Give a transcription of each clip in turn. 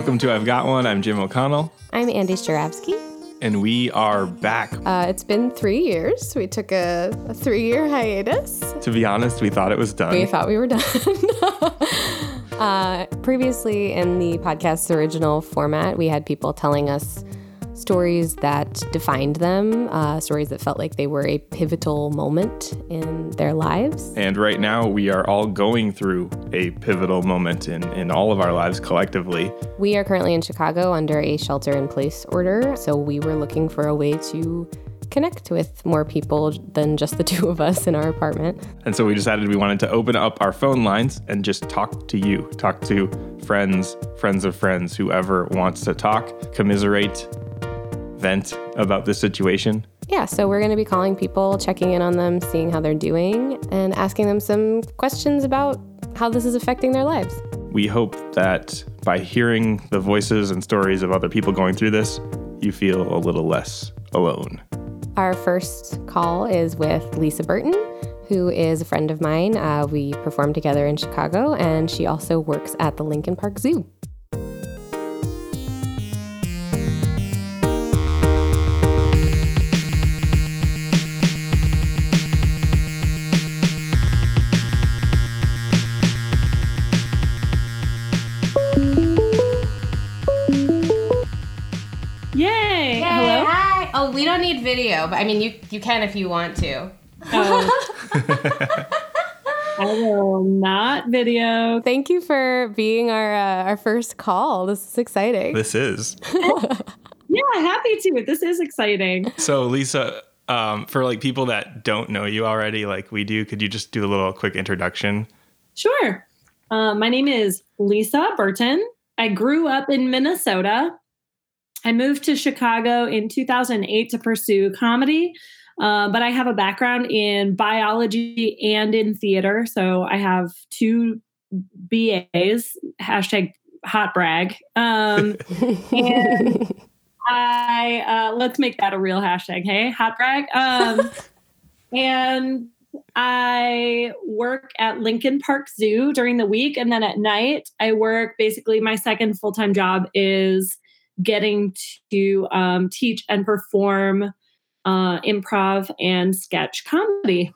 Welcome to I've Got One. I'm Jim O'Connell, I'm Andy Starabsky. and we are back. Uh, it's been three years. We took a, a three year hiatus. To be honest, we thought it was done. We thought we were done. uh, previously, in the podcast's original format, we had people telling us stories that defined them, uh, stories that felt like they were a pivotal moment in their lives. and right now, we are all going through a pivotal moment in, in all of our lives collectively. We are currently in Chicago under a shelter in place order, so we were looking for a way to connect with more people than just the two of us in our apartment. And so we decided we wanted to open up our phone lines and just talk to you, talk to friends, friends of friends, whoever wants to talk, commiserate, vent about this situation. Yeah, so we're going to be calling people, checking in on them, seeing how they're doing, and asking them some questions about how this is affecting their lives. We hope that by hearing the voices and stories of other people going through this, you feel a little less alone. Our first call is with Lisa Burton, who is a friend of mine. Uh, we performed together in Chicago, and she also works at the Lincoln Park Zoo. Oh, we don't need video, but I mean, you you can if you want to. Oh. I will not video. Thank you for being our uh, our first call. This is exciting. This is. Yeah, happy to. This is exciting. So, Lisa, um, for like people that don't know you already, like we do, could you just do a little quick introduction? Sure. Uh, my name is Lisa Burton. I grew up in Minnesota. I moved to Chicago in 2008 to pursue comedy, uh, but I have a background in biology and in theater. So I have two BAs, hashtag hot brag. Um, and I uh, let's make that a real hashtag. Hey, hot brag. Um, and I work at Lincoln Park Zoo during the week, and then at night I work. Basically, my second full time job is getting to um, teach and perform uh, improv and sketch comedy.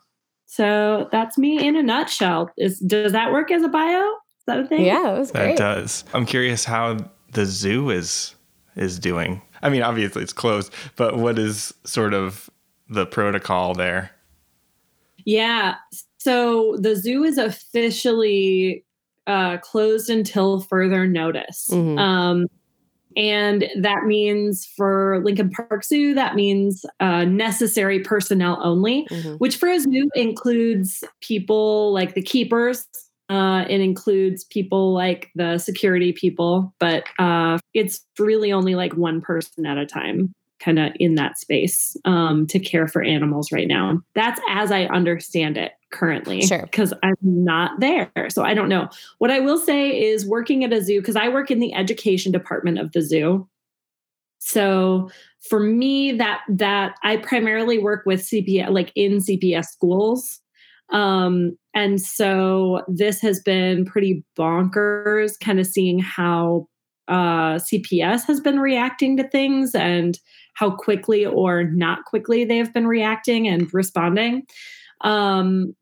So that's me in a nutshell. Is does that work as a bio? Is that a thing? yeah, it was That great. does. I'm curious how the zoo is is doing. I mean, obviously it's closed, but what is sort of the protocol there? Yeah. So the zoo is officially uh, closed until further notice. Mhm. Um, and that means for Lincoln Park Zoo, that means uh, necessary personnel only, Mhm. which for a zoo includes people like the keepers. Uh, it includes people like the security people, but uh, it's really only like one person at a time kind of in that space um, to care for animals right now. That's as I understand it currently. Sure. Because I'm not there. So I don't know. What I will say is working at a zoo, because I work in the education department of the zoo. So for me, that that I primarily work with CPS, like in CPS schools. Um, and so this has been pretty bonkers, kind of seeing how uh, CPS has been reacting to things and how quickly or not quickly they have been reacting and responding. Um,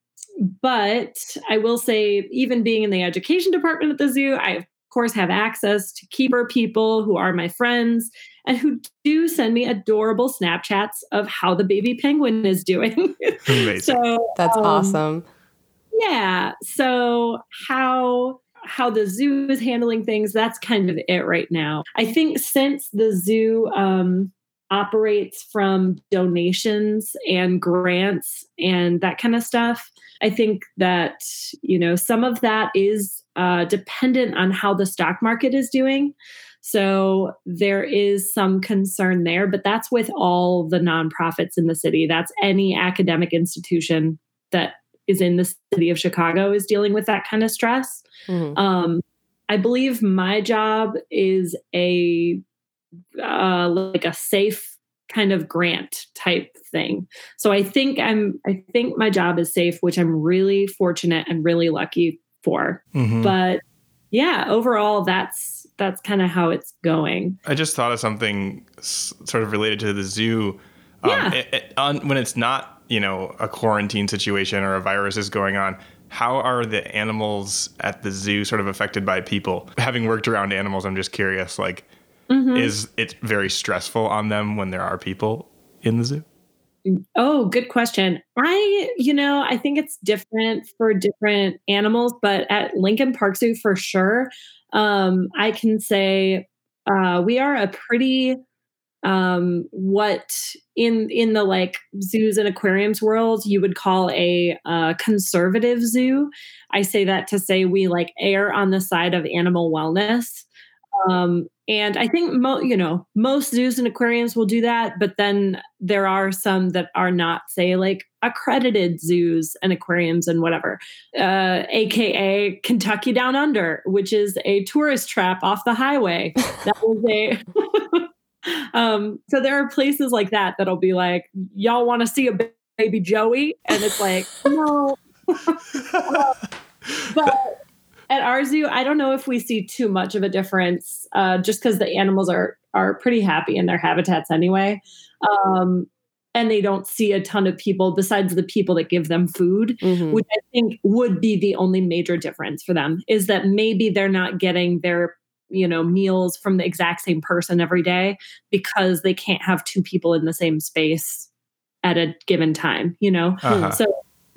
but I will say, even being in the education department at the zoo, I of course have access to keeper people who are my friends and who do send me adorable Snapchats of how the baby penguin is doing. Amazing. so That's um, awesome. yeah. So how how the zoo is handling things, that's kind of it right now. I think since the zoo um, operates from donations and grants and that kind of stuff, I think that, you know, some of that is uh, dependent on how the stock market is doing. So there is some concern there, but that's with all the nonprofits in the city. That's any academic institution that is in the city of Chicago is dealing with that kind of stress. Mhm. Um, I believe my job is a uh, like a safe kind of grant type thing. So I think I'm I think my job is safe, which I'm really fortunate and really lucky for. Mhm. But yeah, overall that's that's kind of how it's going. I just thought of something sort of related to the zoo. Um, yeah. It, it, on, when it's not, you know, a quarantine situation or a virus is going on, how are the animals at the zoo sort of affected by people? Having worked around animals, I'm just curious. Like, mm-hmm. is it very stressful on them when there are people in the zoo? Oh, good question. I, you know, I think it's different for different animals, but at Lincoln Park Zoo for sure, um, I can say uh, we are a pretty um, what in in the like zoos and aquariums world you would call a uh, conservative zoo. I say that to say we like err on the side of animal wellness. Um, and I think mo- you know most zoos and aquariums will do that, but then there are some that are not, say, like accredited zoos and aquariums and whatever, uh, aka Kentucky Down Under, which is a tourist trap off the highway. That was a um, so there are places like that that'll be like, y'all want to see a baby Joey? And it's like, no. uh, but at our zoo, I don't know if we see too much of a difference, uh, just because the animals are are pretty happy in their habitats anyway. Um, and they don't see a ton of people besides the people that give them food, mm-hmm. which I think would be the only major difference for them is that maybe they're not getting their you know meals from the exact same person every day because they can't have two people in the same space at a given time you know uh-huh. so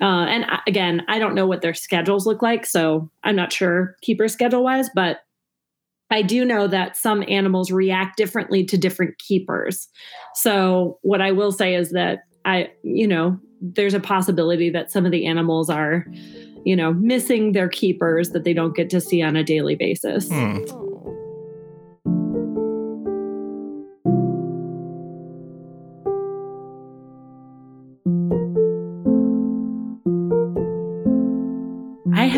uh, and again i don't know what their schedules look like so i'm not sure keeper schedule wise but i do know that some animals react differently to different keepers so what i will say is that i you know there's a possibility that some of the animals are you know, missing their keepers that they don't get to see on a daily basis. Hmm.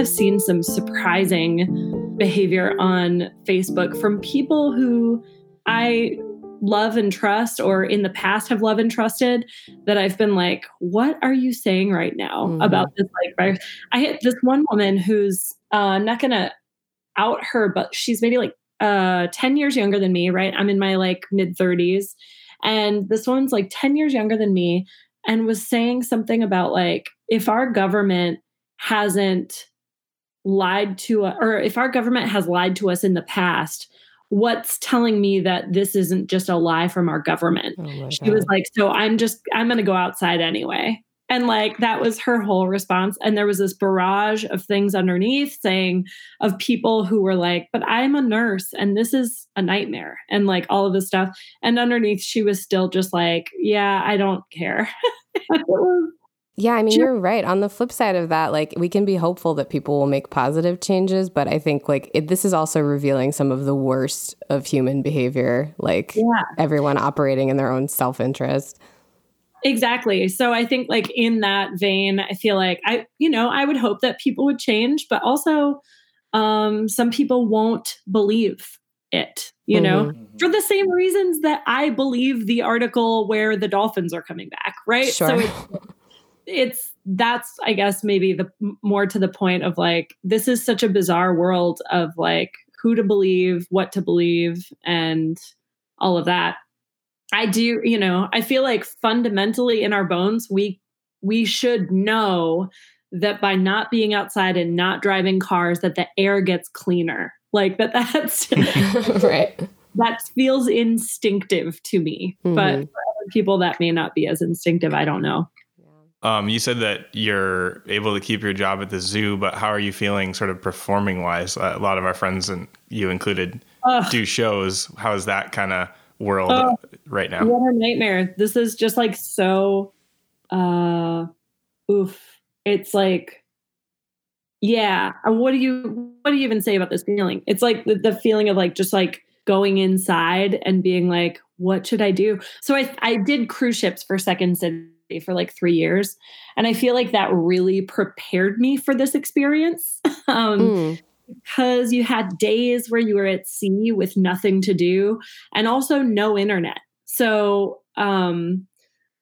Have seen some surprising behavior on Facebook from people who I love and trust or in the past have loved and trusted that I've been like, what are you saying right now mm-hmm. about this like virus? I had this one woman who's uh not gonna out her, but she's maybe like uh 10 years younger than me, right? I'm in my like mid 30s. And this one's like 10 years younger than me and was saying something about like if our government hasn't lied to us or if our government has lied to us in the past what's telling me that this isn't just a lie from our government? Oh she God. was like so i'm just i'm going to go outside anyway. And like that was her whole response. And there was this barrage of things underneath saying of people who were like but i'm a nurse and this is a nightmare and like all of this stuff. And underneath she was still just like yeah i don't care Yeah, I mean, sure. you're right. On the flip side of that, like we can be hopeful that people will make positive changes, but I think like it, this is also revealing some of the worst of human behavior, like yeah. everyone operating in their own self interest. Exactly. So I think like in that vein, I feel like I, you know, I would hope that people would change, but also um, some people won't believe it, you mm-hmm. know, for the same reasons that I believe the article where the dolphins are coming back, right? Sure. So it's that's i guess maybe the more to the point of like this is such a bizarre world of like who to believe what to believe and all of that. I do you know i feel like fundamentally in our bones we we should know that by not being outside and not driving cars that the air gets cleaner. Like that that's right. that feels instinctive to me. Mm-hmm. but for other people that may not be as instinctive. I don't know um, you said that you're able to keep your job at the zoo, but how are you feeling, sort of performing wise? Uh, a lot of our friends and you included do shows. How is that kind of world right now? What a nightmare! This is just like so. Uh, oof! It's like, yeah. What do you what do you even say about this feeling? It's like the, the feeling of like just like going inside and being like, what should I do? So I I did cruise ships for Second City for like three years. And I feel like that really prepared me for this experience. um, mm. Because you had days where you were at sea with nothing to do and also no internet. So, um,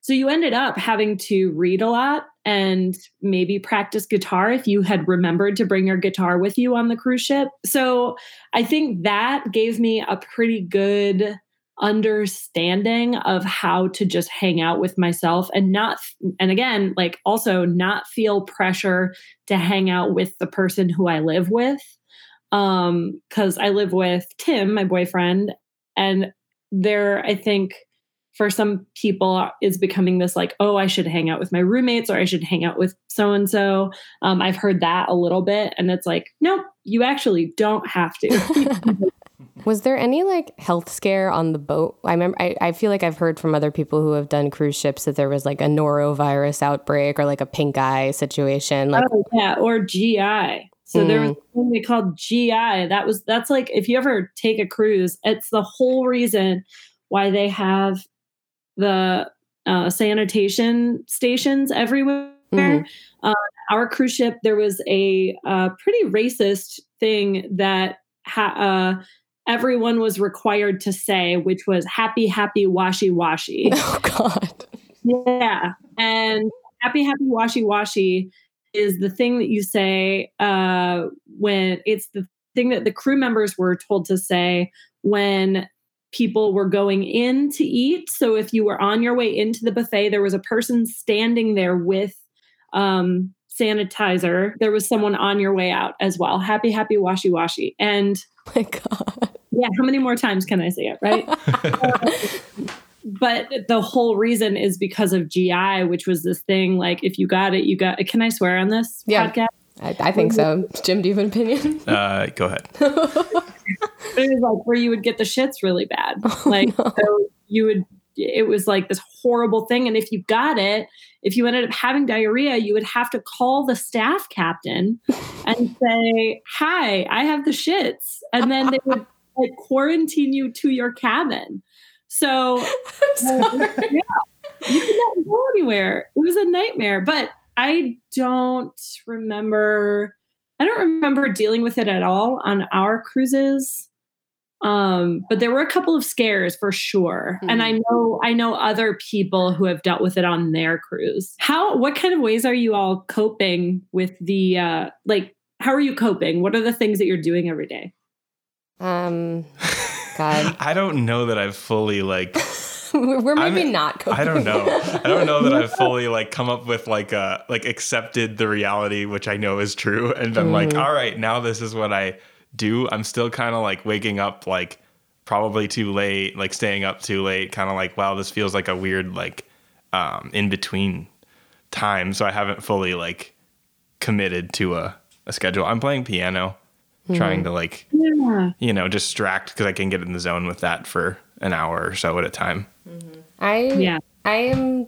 so you ended up having to read a lot and maybe practice guitar if you had remembered to bring your guitar with you on the cruise ship. So I think that gave me a pretty good understanding of how to just hang out with myself and not and again like also not feel pressure to hang out with the person who I live with. Um cuz I live with Tim my boyfriend and there I think for some people is becoming this like oh i should hang out with my roommates or i should hang out with so and so um i've heard that a little bit and it's like no you actually don't have to was there any like health scare on the boat i remember I, I feel like i've heard from other people who have done cruise ships that there was like a norovirus outbreak or like a pink eye situation like oh, yeah or gi so mm. there was something called gi that was that's like if you ever take a cruise it's the whole reason why they have the uh, sanitation stations everywhere. Mm-hmm. Uh, our cruise ship, there was a uh, pretty racist thing that ha- uh, everyone was required to say, which was "happy, happy, washy, washy." Oh God! Yeah, and "happy, happy, washy, washy" is the thing that you say uh, when it's the thing that the crew members were told to say when people were going in to eat. So if you were on your way into the buffet, there was a person standing there with um, sanitizer. There was someone on your way out as well. Happy, happy, washy, washy. And oh my God. Yeah, how many more times can I say it, right? uh, but the whole reason is because of GI, which was this thing like if you got it, you got it. Can I swear on this yeah, podcast? I, I think so. Jim, do you have an opinion? Uh, go ahead. it was like where you would get the shits really bad. Oh, like no. so you would it was like this horrible thing. And if you got it, if you ended up having diarrhea, you would have to call the staff captain and say, Hi, I have the shits. And then they would like quarantine you to your cabin. So, yeah, you could not go anywhere. It was a nightmare. But I don't remember I don't remember dealing with it at all on our cruises. Um, but there were a couple of scares for sure. Mm-hmm. And I know I know other people who have dealt with it on their cruise. How what kind of ways are you all coping with the uh like how are you coping? What are the things that you're doing every day? Um God. I don't know that I've fully like We're maybe I'm, not coping. I don't know. I don't know that I've fully like come up with like a like accepted the reality, which I know is true, and I'm mm. like, all right, now this is what I do. I'm still kind of like waking up like probably too late, like staying up too late, kind of like, wow, this feels like a weird like um, in between time. So I haven't fully like committed to a, a schedule. I'm playing piano, mm. trying to like yeah. you know distract because I can get in the zone with that for an hour or so at a time. Mm-hmm. I yeah. I am.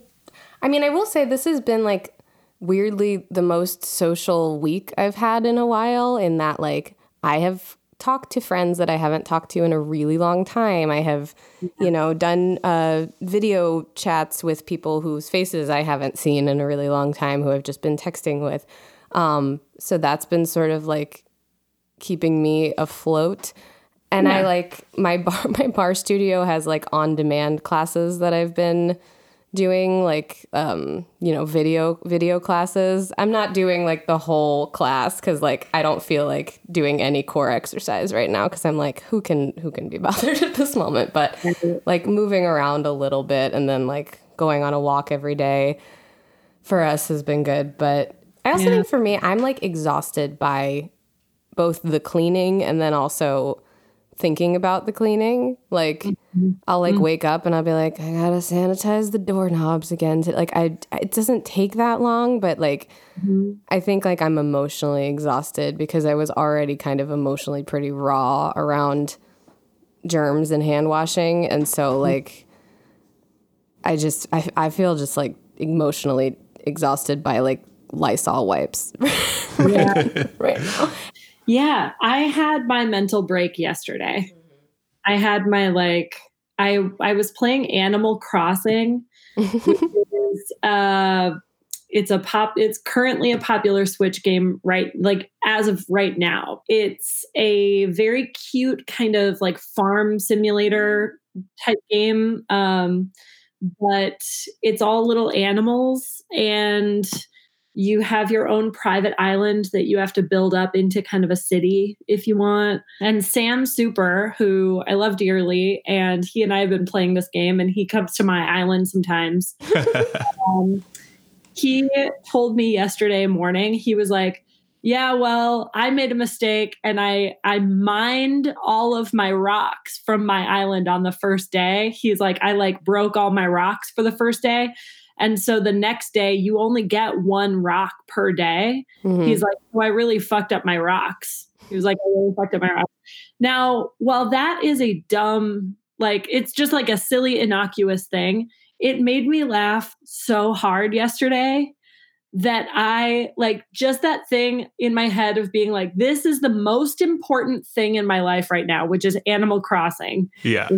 I mean, I will say this has been like weirdly the most social week I've had in a while. In that, like, I have talked to friends that I haven't talked to in a really long time. I have, you know, done uh, video chats with people whose faces I haven't seen in a really long time, who I've just been texting with. Um, so that's been sort of like keeping me afloat. And yeah. I like my barre my bar studio has like on demand classes that I've been doing like um you know video video classes. I'm not doing like the whole class cuz like I don't feel like doing any core exercise right now cuz I'm like who can who can be bothered at this moment but like moving around a little bit and then like going on a walk every day for us has been good but I also yeah. think for me I'm like exhausted by both the cleaning and then also thinking about the cleaning. Like mm-hmm. I'll like mm-hmm. wake up and I'll be like, I gotta sanitize the doorknobs again. To, like I, it doesn't take that long, but like mm-hmm. I think like I'm emotionally exhausted because I was already kind of emotionally pretty raw around germs and hand washing, and so mm-hmm. like I just I I feel just like emotionally exhausted by like Lysol wipes right, yeah. right now. Yeah, I had my mental break yesterday. I had my like I I was playing Animal Crossing, which is uh it's a pop it's currently a popular Switch game right like as of right now. It's a very cute kind of like farm simulator type game. Um but it's all little animals and you have your own private island that you have to build up into kind of a city if you want. And Sam Super, who I love dearly, and he and I have been playing this game, and he comes to my island sometimes. um, he told me yesterday morning, he was like, yeah well i made a mistake and i i mined all of my rocks from my island on the first day he's like i like broke all my rocks for the first day and so the next day, you only get one rock per day. Mm-hmm. He's like, Oh, I really fucked up my rocks. He was like, I really fucked up my rocks. Now, while that is a dumb, like, it's just like a silly, innocuous thing, it made me laugh so hard yesterday that I like just that thing in my head of being like, this is the most important thing in my life right now, which is Animal Crossing. Yeah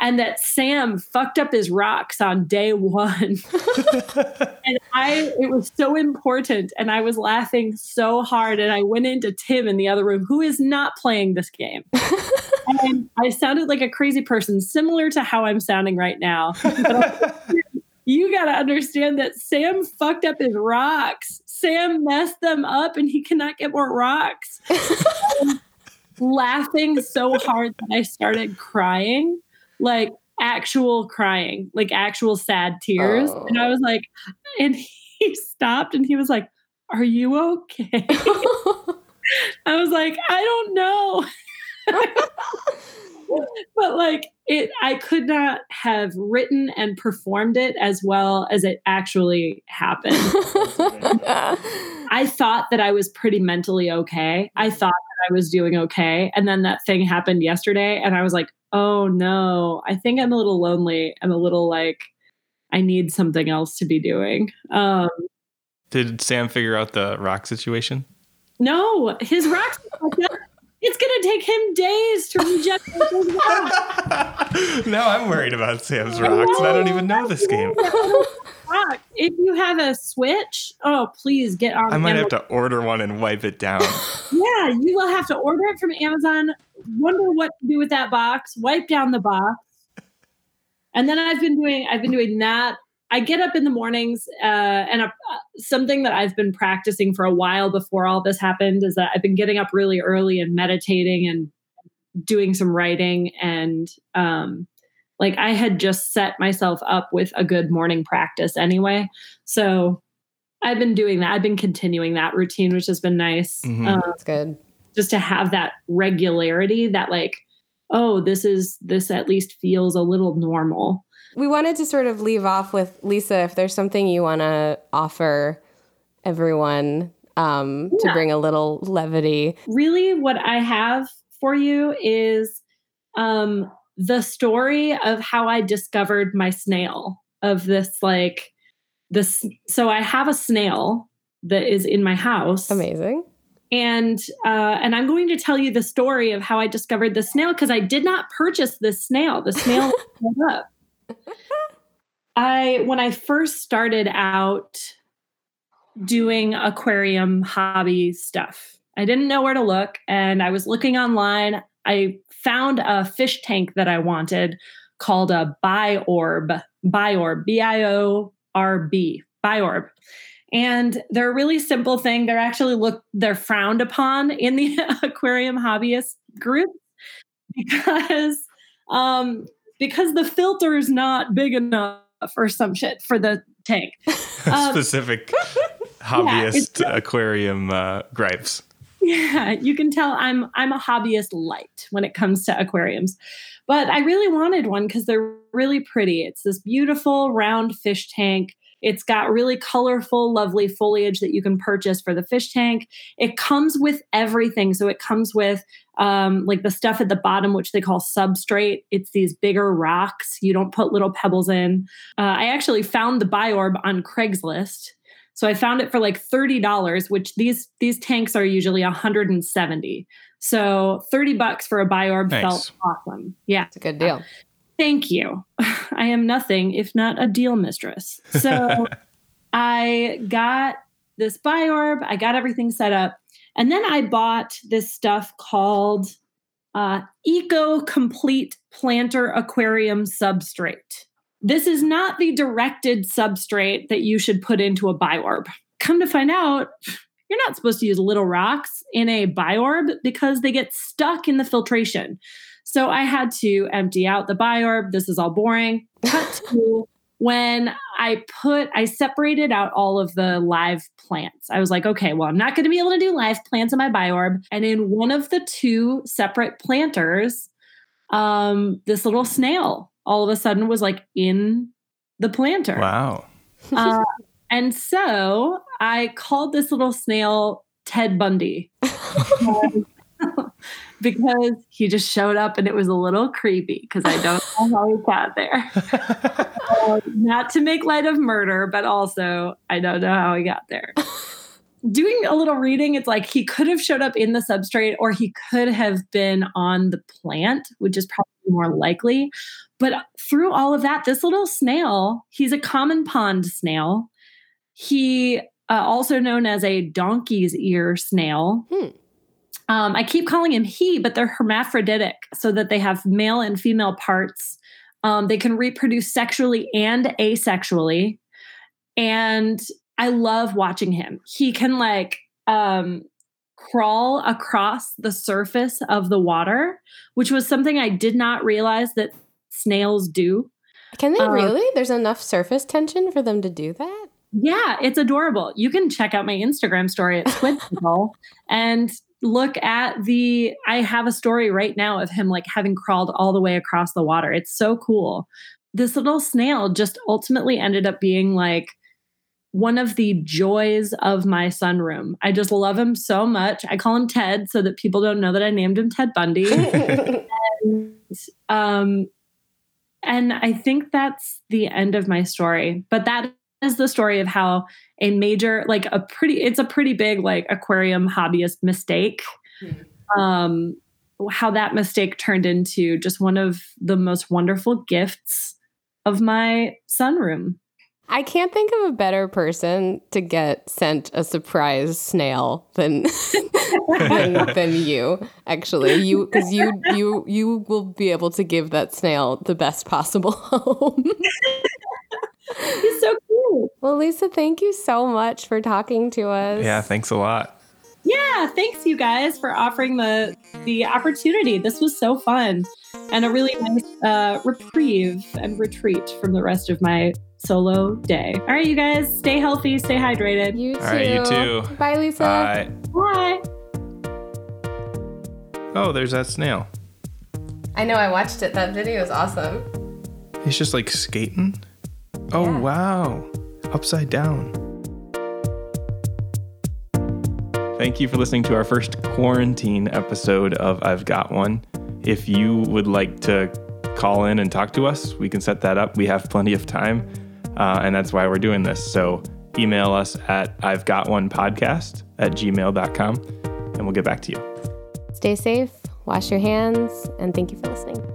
and that Sam fucked up his rocks on day one. and I, it was so important. And I was laughing so hard. And I went into Tim in the other room, who is not playing this game. and I sounded like a crazy person, similar to how I'm sounding right now. you got to understand that Sam fucked up his rocks. Sam messed them up and he cannot get more rocks. laughing so hard that I started crying like actual crying, like actual sad tears. Oh. And I oh. was like, and he stopped and he was like, Are you okay? I was like, I don't know. but like it I could not have written and performed it as well as it actually happened. I thought that I was pretty mentally okay. I thought that I was doing okay. And then that thing happened yesterday and I was like, oh no, I think I'm a little lonely. I'm a little like, I need something else to be doing. Um, Did Sam figure out the rock situation? No, his rocks. It's going to take him days to regenerate his rocks. now I'm worried about Sam's rocks, and I don't even know this game. If you have a Switch, oh please get on. I might have to order one and wipe it down. yeah, you will have to order it from Amazon. Wonder what to do with that box. Wipe down the box, and then I've been doing. I've been doing that. I get up in the mornings, uh, and a, uh, something that I've been practicing for a while before all this happened is that I've been getting up really early and meditating and doing some writing and um, like I had just set myself up with a good morning practice anyway. So I've been doing that. I've been continuing that routine, which has been nice. Mm-hmm. Um, That's good. Just to have that regularity that like, oh, this is this at least feels a little normal. We wanted to sort of leave off with Lisa, if there's something you want to offer everyone um, yeah. to bring a little levity. Really, what I have for you is um, the story of how I discovered my snail of this like this so I have a snail that is in my house. Amazing. And uh, and I'm going to tell you the story of how I discovered the snail because I did not purchase this snail. The snail came up. I when I first started out doing aquarium hobby stuff, I didn't know where to look, and I was looking online. I found a fish tank that I wanted called a Biorb, Biorb, B I O R B, Biorb. And they're a really simple thing. They're actually look they're frowned upon in the aquarium hobbyist group because um because the filter is not big enough or some shit for the tank. Um, Specific hobbyist yeah, aquarium uh, gripes. Yeah, you can tell I'm I'm a hobbyist light when it comes to aquariums. But I really wanted one because they're really pretty. It's this beautiful round fish tank. It's got really colorful, lovely foliage that you can purchase for the fish tank. It comes with everything. So it comes with um, like the stuff at the bottom, which they call substrate. It's these bigger rocks. You don't put little pebbles in. Uh, I actually found the Biorb on Craigslist so I found it for like $30, which these these tanks are usually 170. So 30 bucks for a Biorb nice. felt awesome. Yeah. It's a good deal. Thank you. I am nothing if not a deal mistress. So I got this Biorb, I got everything set up. And then I bought this stuff called uh, Eco Complete Planter Aquarium Substrate. This is not the directed substrate that you should put into a biorb. come to find out, you're not supposed to use little rocks in a biorb because they get stuck in the filtration. So I had to empty out the biorb. This is all boring. Cut to when I put, I separated out all of the live plants. I was like, okay, well, I'm not going to be able to do live plants in my biorb. And in one of the two separate planters, um, this little snail all of a sudden was like in the planter. Wow. Uh, and so I called this little snail Ted Bundy. because he just showed up and it was a little creepy because I don't know how he got there. uh, not to make light of murder, but also I don't know how he got there. Doing a little reading, it's like he could have showed up in the substrate or he could have been on the plant, which is probably more likely. But through all of that, this little snail, he's a common pond snail. He uh, also known as a donkey's ear snail. Hmm. Um, I keep calling him he, but they're hermaphroditic, so that they have male and female parts. Um, they can reproduce sexually and asexually. And I love watching him. He can like um, crawl across the surface of the water, which was something I did not realize that snails do. Can they Uh, really? There's enough surface tension for them to do that? Yeah, it's adorable. You can check out my Instagram story at Squid People and look at the I have a story right now of him like having crawled all the way across the water. It's so cool. This little snail just ultimately ended up being like one of the joys of my sunroom. I just love him so much. I call him Ted so that people don't know that I named him Ted Bundy. um and i think that's the end of my story but that is the story of how a major like a pretty it's a pretty big like aquarium hobbyist mistake um how that mistake turned into just one of the most wonderful gifts of my sunroom I can't think of a better person to get sent a surprise snail than than, than you. Actually, you because you you you will be able to give that snail the best possible home. he's so well, Lisa, thank you so much for talking to us. Yeah, thanks a lot. yeah thanks you guys for offering the the opportunity this was so fun and a really nice uh, reprieve and retreat from the rest of my solo day all right you guys stay healthy stay hydrated You too. All right, you too. Bye, Lisa. Bye. bye Oh, there's that snail. I know. I watched it. That video is awesome. He's just like skating. Oh, Yeah. wow. Upside down. Thank you for listening to our first quarantine episode of I've Got One. If you would like to call in and talk to us, we can set that up. We have plenty of time, uh, and that's why we're doing this. So email us at I've Got One podcast at gmail.com, and we'll get back to you. Stay safe. Wash your hands, and thank you for listening.